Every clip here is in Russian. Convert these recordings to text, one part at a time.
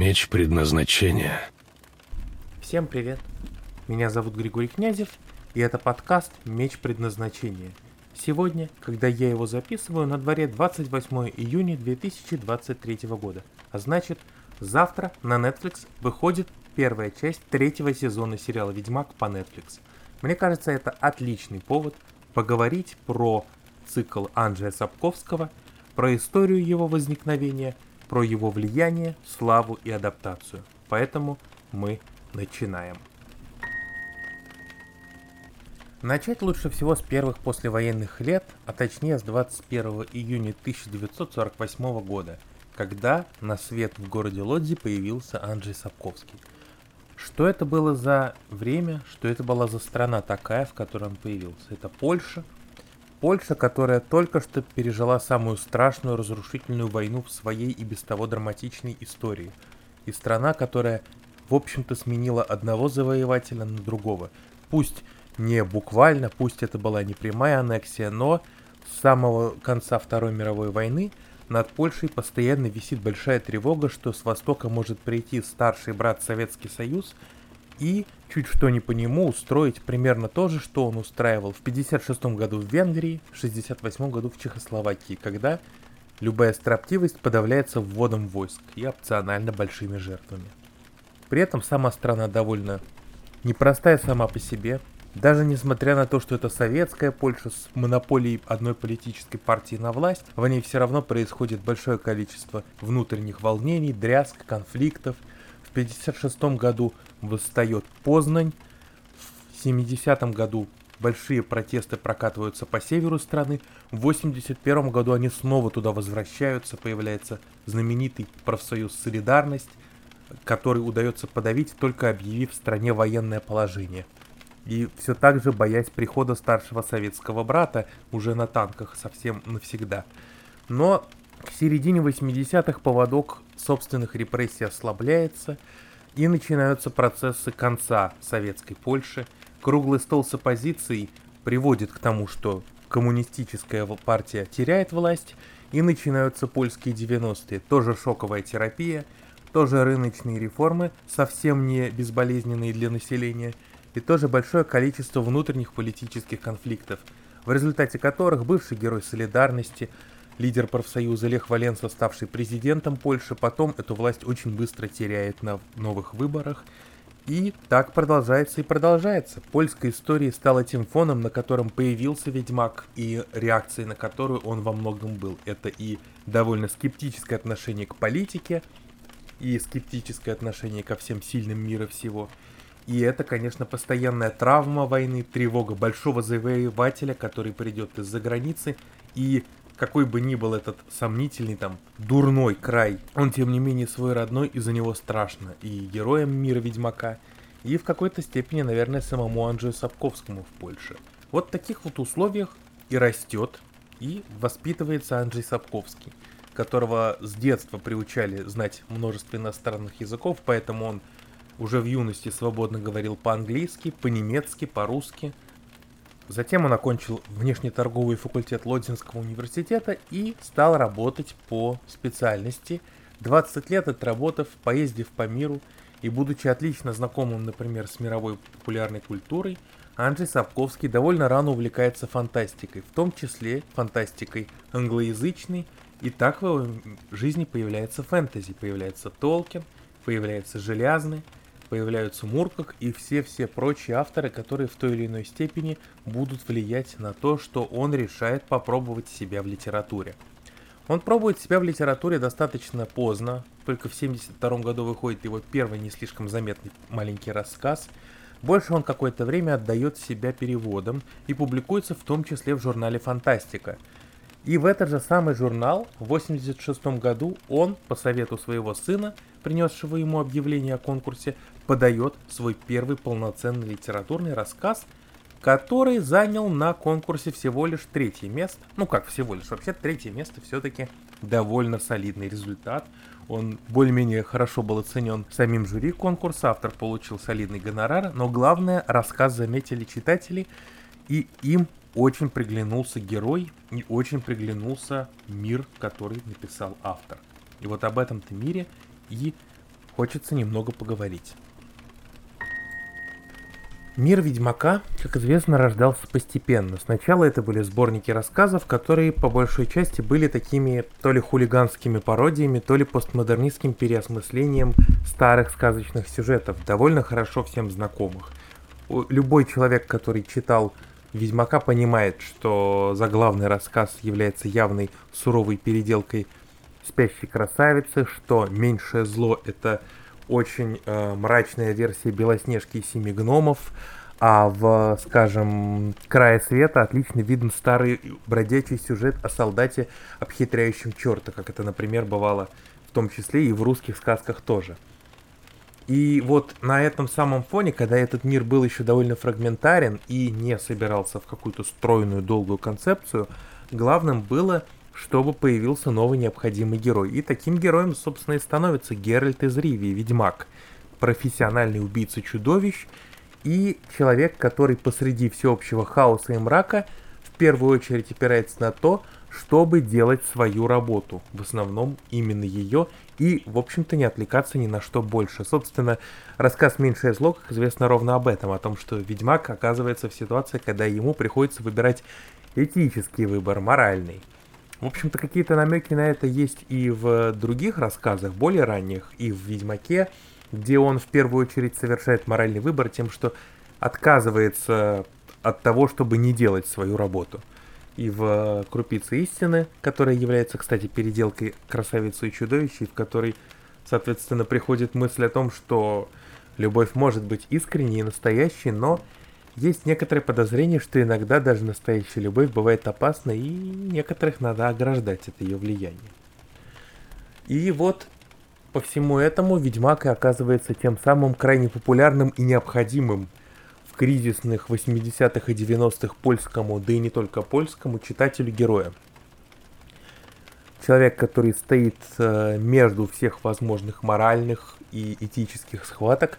Меч предназначения. Всем привет. Меня зовут Григорий Князев, и это подкаст «Меч предназначения». Сегодня, когда я его записываю, на дворе 28 июня 2023 года. А значит, завтра на Netflix выходит первая часть третьего сезона сериала «Ведьмак» по Netflix. Мне кажется, это отличный повод поговорить про цикл Анджея Сапковского, про историю его возникновения – про его влияние, славу и адаптацию. Поэтому мы начинаем. Начать лучше всего с первых послевоенных лет, а точнее с 21 июня 1948 года, когда на свет в городе Лодзи появился Анджей Сапковский. Что это было за время, что это была за страна такая, в которой он появился? Это Польша, Польша, которая только что пережила самую страшную разрушительную войну в своей и без того драматичной истории. И страна, которая, в общем-то, сменила одного завоевателя на другого. Пусть не буквально, пусть это была не прямая аннексия, но с самого конца Второй мировой войны над Польшей постоянно висит большая тревога, что с востока может прийти старший брат Советский Союз – и, чуть что не по нему, устроить примерно то же, что он устраивал в 56 году в Венгрии, в 68 году в Чехословакии, когда любая строптивость подавляется вводом войск и опционально большими жертвами. При этом сама страна довольно непростая сама по себе, даже несмотря на то, что это советская Польша с монополией одной политической партии на власть, в ней все равно происходит большое количество внутренних волнений, дрязг, конфликтов. В 1956 году восстает Познань. В 70 году большие протесты прокатываются по северу страны. В 81 году они снова туда возвращаются. Появляется знаменитый профсоюз «Солидарность», который удается подавить, только объявив в стране военное положение. И все так же боясь прихода старшего советского брата уже на танках совсем навсегда. Но к середине 80-х поводок собственных репрессий ослабляется – и начинаются процессы конца советской Польши. Круглый стол с оппозицией приводит к тому, что коммунистическая партия теряет власть, и начинаются польские 90-е. Тоже шоковая терапия, тоже рыночные реформы, совсем не безболезненные для населения, и тоже большое количество внутренних политических конфликтов, в результате которых бывший герой солидарности лидер профсоюза Лех Валенса, ставший президентом Польши, потом эту власть очень быстро теряет на новых выборах. И так продолжается и продолжается. Польская история стала тем фоном, на котором появился Ведьмак, и реакцией на которую он во многом был. Это и довольно скептическое отношение к политике, и скептическое отношение ко всем сильным мира всего. И это, конечно, постоянная травма войны, тревога большого завоевателя, который придет из-за границы, и какой бы ни был этот сомнительный там дурной край, он тем не менее свой родной и за него страшно. И героям мира Ведьмака, и в какой-то степени, наверное, самому Анджею Сапковскому в Польше. Вот в таких вот условиях и растет, и воспитывается Анджей Сапковский, которого с детства приучали знать множество иностранных языков, поэтому он уже в юности свободно говорил по-английски, по-немецки, по-русски – Затем он окончил внешнеторговый факультет Лодзинского университета и стал работать по специальности. 20 лет отработав, поездив по миру и будучи отлично знакомым, например, с мировой популярной культурой, Анджей Сапковский довольно рано увлекается фантастикой, в том числе фантастикой англоязычной, и так в его жизни появляется фэнтези, появляется Толкин, появляется Железный, появляются Муркок и все-все прочие авторы, которые в той или иной степени будут влиять на то, что он решает попробовать себя в литературе. Он пробует себя в литературе достаточно поздно, только в 1972 году выходит его первый не слишком заметный маленький рассказ. Больше он какое-то время отдает себя переводам и публикуется в том числе в журнале «Фантастика», и в этот же самый журнал в 1986 году он, по совету своего сына, принесшего ему объявление о конкурсе, подает свой первый полноценный литературный рассказ, который занял на конкурсе всего лишь третье место. Ну как всего лишь, вообще третье место все-таки довольно солидный результат. Он более-менее хорошо был оценен самим жюри конкурса, автор получил солидный гонорар, но главное, рассказ заметили читатели, и им очень приглянулся герой и очень приглянулся мир, который написал автор. И вот об этом-то мире и хочется немного поговорить. Мир Ведьмака, как известно, рождался постепенно. Сначала это были сборники рассказов, которые по большей части были такими то ли хулиганскими пародиями, то ли постмодернистским переосмыслением старых сказочных сюжетов, довольно хорошо всем знакомых. Любой человек, который читал Ведьмака, понимает, что заглавный рассказ является явной суровой переделкой спящей красавицы, что меньшее зло это очень э, мрачная версия Белоснежки и Семи гномов, а в, скажем, Крае Света отлично виден старый бродячий сюжет о солдате, обхитряющем черта, как это, например, бывало в том числе и в русских сказках тоже. И вот на этом самом фоне, когда этот мир был еще довольно фрагментарен и не собирался в какую-то стройную долгую концепцию, главным было чтобы появился новый необходимый герой. И таким героем, собственно, и становится Геральт из Ривии, ведьмак, профессиональный убийца чудовищ и человек, который посреди всеобщего хаоса и мрака в первую очередь опирается на то, чтобы делать свою работу, в основном именно ее, и, в общем-то, не отвлекаться ни на что больше. Собственно, рассказ «Меньшее зло», как известно, ровно об этом, о том, что ведьмак оказывается в ситуации, когда ему приходится выбирать этический выбор, моральный. В общем-то, какие-то намеки на это есть и в других рассказах, более ранних, и в «Ведьмаке», где он в первую очередь совершает моральный выбор тем, что отказывается от того, чтобы не делать свою работу. И в «Крупице истины», которая является, кстати, переделкой «Красавицы и чудовища», в которой, соответственно, приходит мысль о том, что любовь может быть искренней и настоящей, но есть некоторые подозрения, что иногда даже настоящая любовь бывает опасна, и некоторых надо ограждать от ее влияния. И вот по всему этому Ведьмак и оказывается тем самым крайне популярным и необходимым в кризисных 80-х и 90-х польскому, да и не только польскому, читателю героя. Человек, который стоит э, между всех возможных моральных и этических схваток,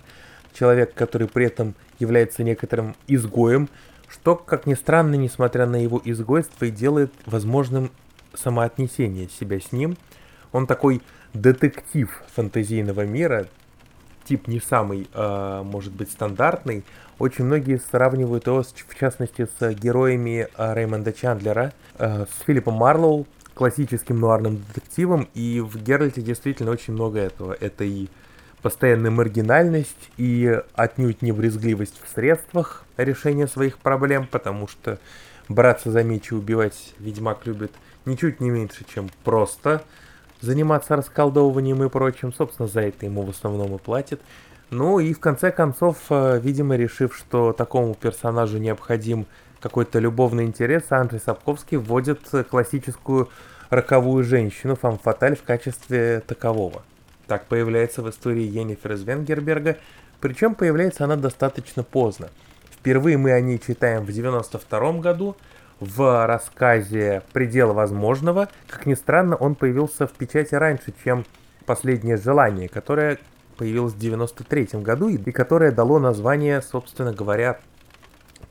человек, который при этом является некоторым изгоем, что, как ни странно, несмотря на его изгойство, и делает возможным самоотнесение себя с ним. Он такой детектив фэнтезийного мира, тип не самый, э, может быть, стандартный. Очень многие сравнивают его, в частности, с героями э, Реймонда Чандлера, э, с Филиппом Марлоу, классическим нуарным детективом, и в Геральте действительно очень много этого. Это и постоянная маргинальность и отнюдь не брезгливость в средствах решения своих проблем, потому что браться за меч и убивать ведьмак любит ничуть не меньше, чем просто заниматься расколдовыванием и прочим. Собственно, за это ему в основном и платит. Ну и в конце концов, э, видимо, решив, что такому персонажу необходим какой-то любовный интерес, Андрей Сапковский вводит классическую роковую женщину, фамфаталь в качестве такового. Так появляется в истории Йеннифер из Венгерберга, причем появляется она достаточно поздно. Впервые мы о ней читаем в 92 году в рассказе «Предел возможного». Как ни странно, он появился в печати раньше, чем «Последнее желание», которое появилось в 93 году и которое дало название, собственно говоря,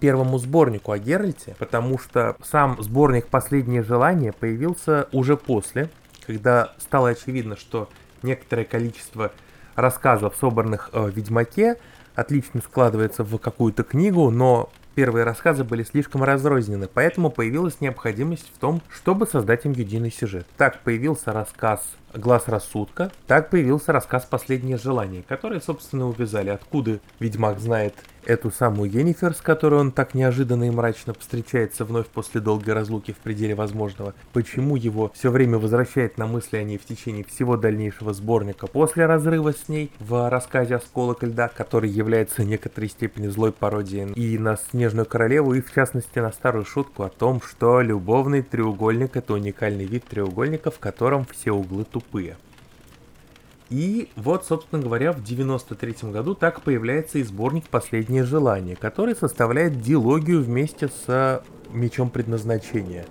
первому сборнику о Геральте, потому что сам сборник «Последнее желание» появился уже после, когда стало очевидно, что некоторое количество рассказов, собранных э, в Ведьмаке, отлично складывается в какую-то книгу, но первые рассказы были слишком разрознены, поэтому появилась необходимость в том, чтобы создать им единый сюжет. Так появился рассказ «Глаз рассудка», так появился рассказ «Последнее желание», которые, собственно, увязали, откуда Ведьмак знает эту самую Енифер, с которой он так неожиданно и мрачно встречается вновь после долгой разлуки в пределе возможного, почему его все время возвращает на мысли о ней в течение всего дальнейшего сборника после разрыва с ней в рассказе «Осколок льда», который является в некоторой степени злой пародией и на Снежную Королеву, и в частности на старую шутку о том, что любовный треугольник — это уникальный вид треугольника, в котором все углы тупые. И вот, собственно говоря, в 93 году так появляется и сборник «Последнее желание», который составляет дилогию вместе с «Мечом предназначения»,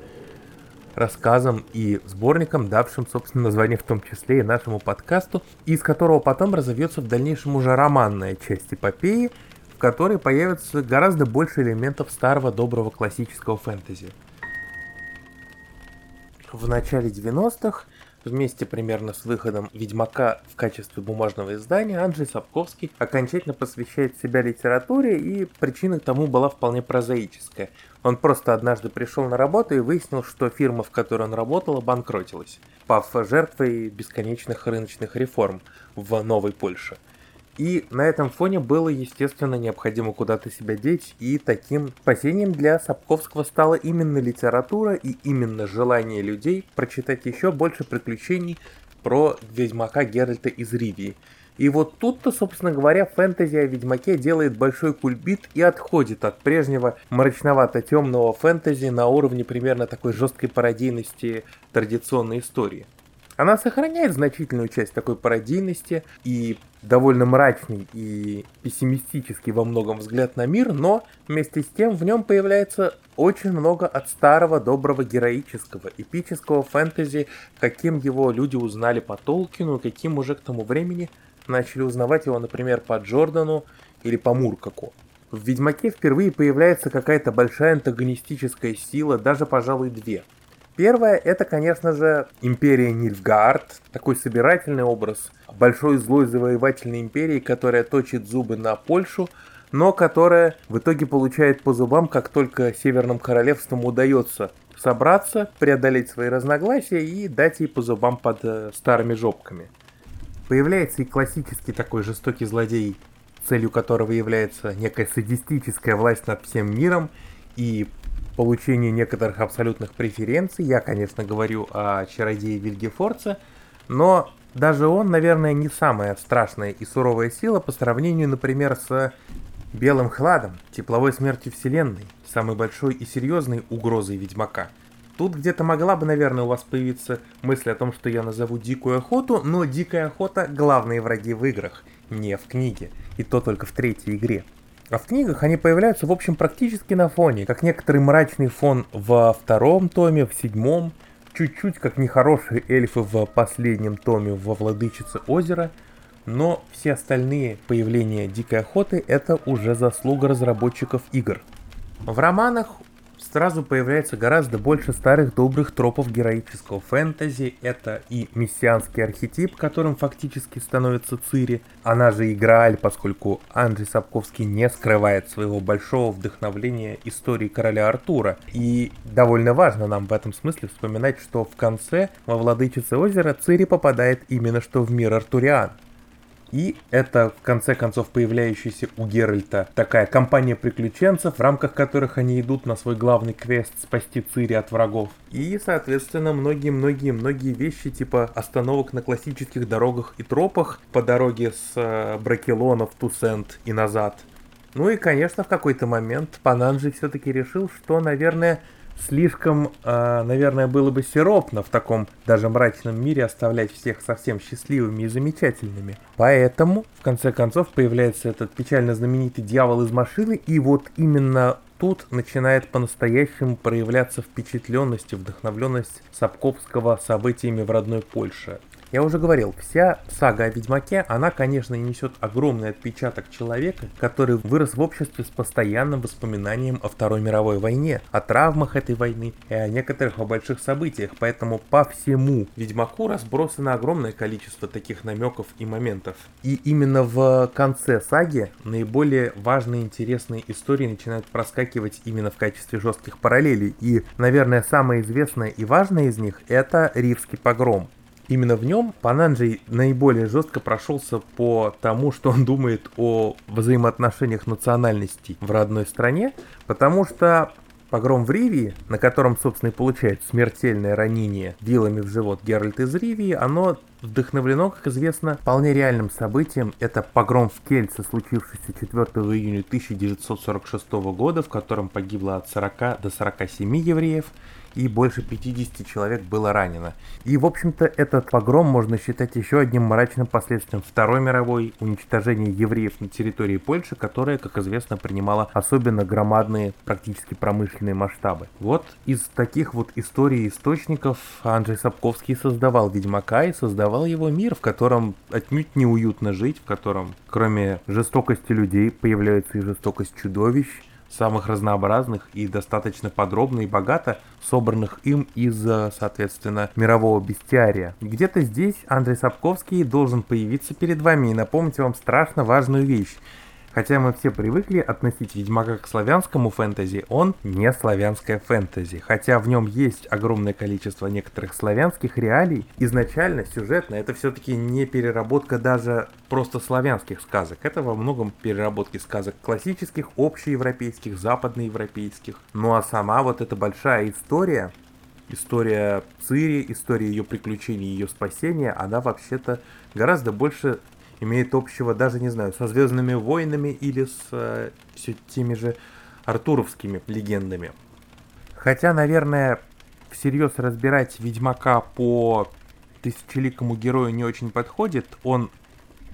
рассказом и сборником, давшим, собственно, название в том числе и нашему подкасту, из которого потом разовьется в дальнейшем уже романная часть эпопеи, в которой появится гораздо больше элементов старого доброго классического фэнтези. В начале 90-х Вместе примерно с выходом «Ведьмака» в качестве бумажного издания Анджей Сапковский окончательно посвящает себя литературе, и причина тому была вполне прозаическая. Он просто однажды пришел на работу и выяснил, что фирма, в которой он работал, обанкротилась, пав жертвой бесконечных рыночных реформ в Новой Польше – и на этом фоне было, естественно, необходимо куда-то себя деть, и таким спасением для Сапковского стала именно литература и именно желание людей прочитать еще больше приключений про Ведьмака Геральта из Ривии. И вот тут-то, собственно говоря, фэнтези о Ведьмаке делает большой кульбит и отходит от прежнего мрачновато-темного фэнтези на уровне примерно такой жесткой пародийности традиционной истории. Она сохраняет значительную часть такой пародийности и довольно мрачный и пессимистический во многом взгляд на мир, но вместе с тем в нем появляется очень много от старого, доброго, героического, эпического фэнтези, каким его люди узнали по Толкину, каким уже к тому времени начали узнавать его, например, по Джордану или по Муркаку. В Ведьмаке впервые появляется какая-то большая антагонистическая сила, даже, пожалуй, две – Первое, это, конечно же, империя Нильфгаард, такой собирательный образ большой злой завоевательной империи, которая точит зубы на Польшу, но которая в итоге получает по зубам, как только Северным Королевствам удается собраться, преодолеть свои разногласия и дать ей по зубам под э, старыми жопками. Появляется и классический такой жестокий злодей, целью которого является некая садистическая власть над всем миром, и получению некоторых абсолютных преференций. Я, конечно, говорю о чародее Вильгефорце, но даже он, наверное, не самая страшная и суровая сила по сравнению, например, с Белым Хладом, тепловой смерти Вселенной, самой большой и серьезной угрозой Ведьмака. Тут где-то могла бы, наверное, у вас появиться мысль о том, что я назову Дикую Охоту, но Дикая Охота — главные враги в играх, не в книге, и то только в третьей игре. А в книгах они появляются, в общем, практически на фоне, как некоторый мрачный фон во втором томе, в седьмом, чуть-чуть как нехорошие эльфы в последнем томе во «Владычице озера», но все остальные появления Дикой Охоты это уже заслуга разработчиков игр. В романах сразу появляется гораздо больше старых добрых тропов героического фэнтези. Это и мессианский архетип, которым фактически становится Цири. Она же и Грааль, поскольку Анджей Сапковский не скрывает своего большого вдохновления истории короля Артура. И довольно важно нам в этом смысле вспоминать, что в конце во Владычице озера Цири попадает именно что в мир Артуриан. И это, в конце концов, появляющаяся у Геральта такая компания приключенцев, в рамках которых они идут на свой главный квест спасти Цири от врагов. И, соответственно, многие-многие-многие вещи, типа остановок на классических дорогах и тропах по дороге с э, Бракелона в Тусент и назад. Ну и, конечно, в какой-то момент Пананджи все-таки решил, что, наверное, слишком, э, наверное, было бы сиропно в таком даже мрачном мире оставлять всех совсем счастливыми и замечательными. Поэтому, в конце концов, появляется этот печально знаменитый дьявол из машины, и вот именно тут начинает по-настоящему проявляться впечатленность и вдохновленность Сапковского событиями в родной Польше. Я уже говорил, вся сага о Ведьмаке, она, конечно, несет огромный отпечаток человека, который вырос в обществе с постоянным воспоминанием о Второй мировой войне, о травмах этой войны и о некоторых о больших событиях, поэтому по всему Ведьмаку разбросано огромное количество таких намеков и моментов. И именно в конце саги наиболее важные и интересные истории начинают проскакивать именно в качестве жестких параллелей. И, наверное, самая известная и важная из них это Ривский погром. Именно в нем Пананджей наиболее жестко прошелся по тому, что он думает о взаимоотношениях национальностей в родной стране, потому что Погром в Ривии, на котором, собственно, и получает смертельное ранение вилами в живот Геральт из Ривии, оно вдохновлено, как известно, вполне реальным событием. Это погром в Кельце, случившийся 4 июня 1946 года, в котором погибло от 40 до 47 евреев, и больше 50 человек было ранено. И, в общем-то, этот погром можно считать еще одним мрачным последствием Второй мировой уничтожения евреев на территории Польши, которая, как известно, принимала особенно громадные, практически промышленные масштабы. Вот из таких вот историй источников Анджей Сапковский создавал Ведьмака и создавал его мир, в котором отнюдь неуютно жить, в котором, кроме жестокости людей, появляется и жестокость чудовищ, самых разнообразных и достаточно подробно и богато собранных им из, э, соответственно, мирового бестиария. Где-то здесь Андрей Сапковский должен появиться перед вами и напомнить вам страшно важную вещь. Хотя мы все привыкли относить Ведьмака к славянскому фэнтези, он не славянское фэнтези. Хотя в нем есть огромное количество некоторых славянских реалий, изначально сюжетно это все-таки не переработка даже просто славянских сказок. Это во многом переработки сказок классических, общеевропейских, западноевропейских. Ну а сама вот эта большая история, история Цири, история ее приключений, ее спасения, она вообще-то гораздо больше имеет общего даже, не знаю, со Звездными войнами или с э, все теми же артуровскими легендами. Хотя, наверное, всерьез разбирать Ведьмака по тысячеликому герою не очень подходит. Он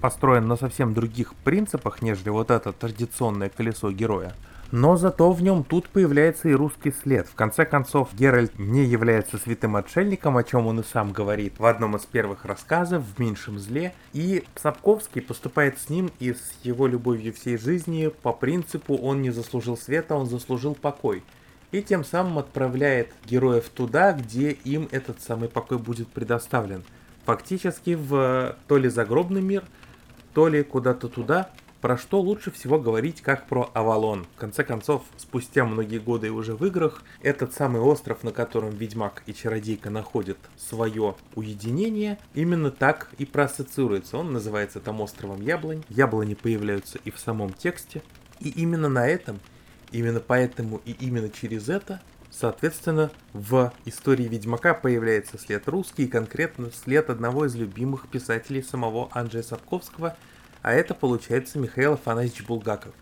построен на совсем других принципах, нежели вот это традиционное колесо героя. Но зато в нем тут появляется и русский след. В конце концов, Геральт не является святым отшельником, о чем он и сам говорит в одном из первых рассказов «В меньшем зле». И Сапковский поступает с ним и с его любовью всей жизни по принципу «он не заслужил света, он заслужил покой». И тем самым отправляет героев туда, где им этот самый покой будет предоставлен. Фактически в то ли загробный мир, то ли куда-то туда, про что лучше всего говорить как про Авалон. В конце концов, спустя многие годы уже в играх, этот самый остров, на котором Ведьмак и Чародейка находят свое уединение, именно так и проассоциируется. Он называется там островом Яблонь. Яблони появляются и в самом тексте. И именно на этом, именно поэтому и именно через это Соответственно, в истории Ведьмака появляется след русский, и конкретно след одного из любимых писателей самого Анджея Сапковского – а это получается Михаил Афанасьевич Булгаков.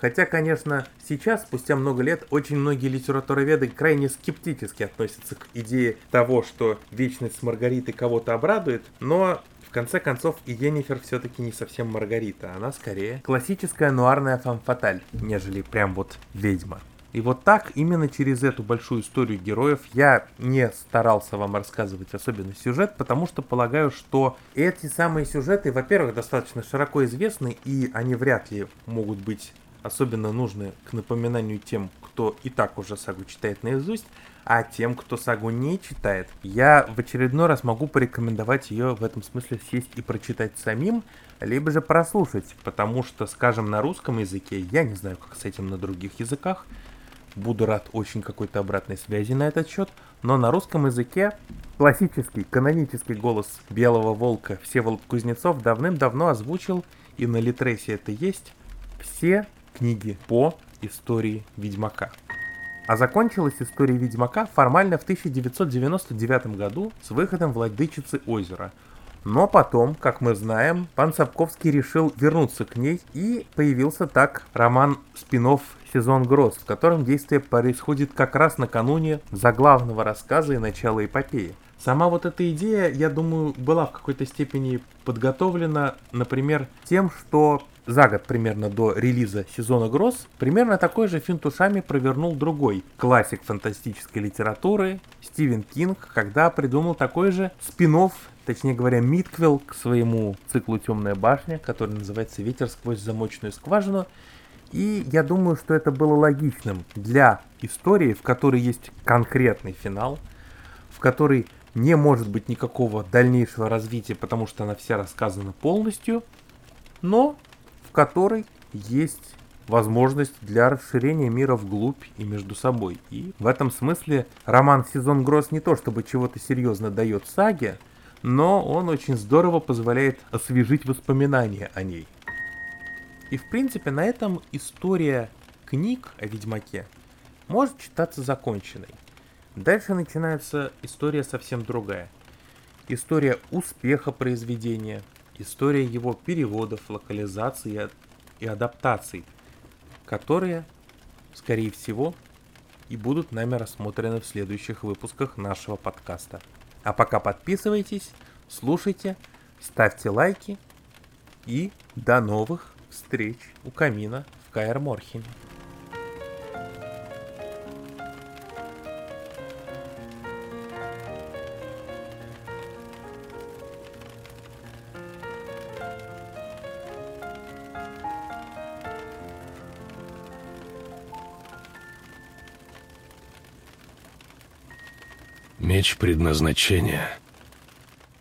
Хотя, конечно, сейчас, спустя много лет, очень многие литературоведы крайне скептически относятся к идее того, что вечность с Маргаритой кого-то обрадует, но в конце концов, и Енифер все-таки не совсем Маргарита, она скорее классическая нуарная фан-фаталь, нежели прям вот ведьма. И вот так, именно через эту большую историю героев, я не старался вам рассказывать особенно сюжет, потому что полагаю, что эти самые сюжеты, во-первых, достаточно широко известны, и они вряд ли могут быть особенно нужны к напоминанию тем, кто и так уже сагу читает наизусть, а тем, кто сагу не читает, я в очередной раз могу порекомендовать ее в этом смысле сесть и прочитать самим, либо же прослушать, потому что, скажем, на русском языке, я не знаю, как с этим на других языках, Буду рад очень какой-то обратной связи на этот счет. Но на русском языке классический, канонический голос Белого Волка Всеволод Кузнецов давным-давно озвучил, и на Литресе это есть, все книги по истории Ведьмака. А закончилась история Ведьмака формально в 1999 году с выходом Владычицы озера. Но потом, как мы знаем, пан Сапковский решил вернуться к ней и появился так роман спинов сезон гроз, в котором действие происходит как раз накануне заглавного рассказа и начала эпопеи. Сама вот эта идея, я думаю, была в какой-то степени подготовлена, например, тем, что за год примерно до релиза сезона Гроз, примерно такой же финт ушами провернул другой классик фантастической литературы Стивен Кинг, когда придумал такой же спин точнее говоря, митквел к своему циклу «Темная башня», который называется «Ветер сквозь замочную скважину», и я думаю, что это было логичным для истории, в которой есть конкретный финал, в которой не может быть никакого дальнейшего развития, потому что она вся рассказана полностью, но в которой есть возможность для расширения мира вглубь и между собой. И в этом смысле роман «Сезон гроз» не то чтобы чего-то серьезно дает саге, но он очень здорово позволяет освежить воспоминания о ней. И в принципе на этом история книг о Ведьмаке может считаться законченной. Дальше начинается история совсем другая. История успеха произведения, история его переводов, локализаций и адаптаций, которые, скорее всего, и будут нами рассмотрены в следующих выпусках нашего подкаста. А пока подписывайтесь, слушайте, ставьте лайки и до новых встреч у камина в Каэр Морхене. Меч предназначения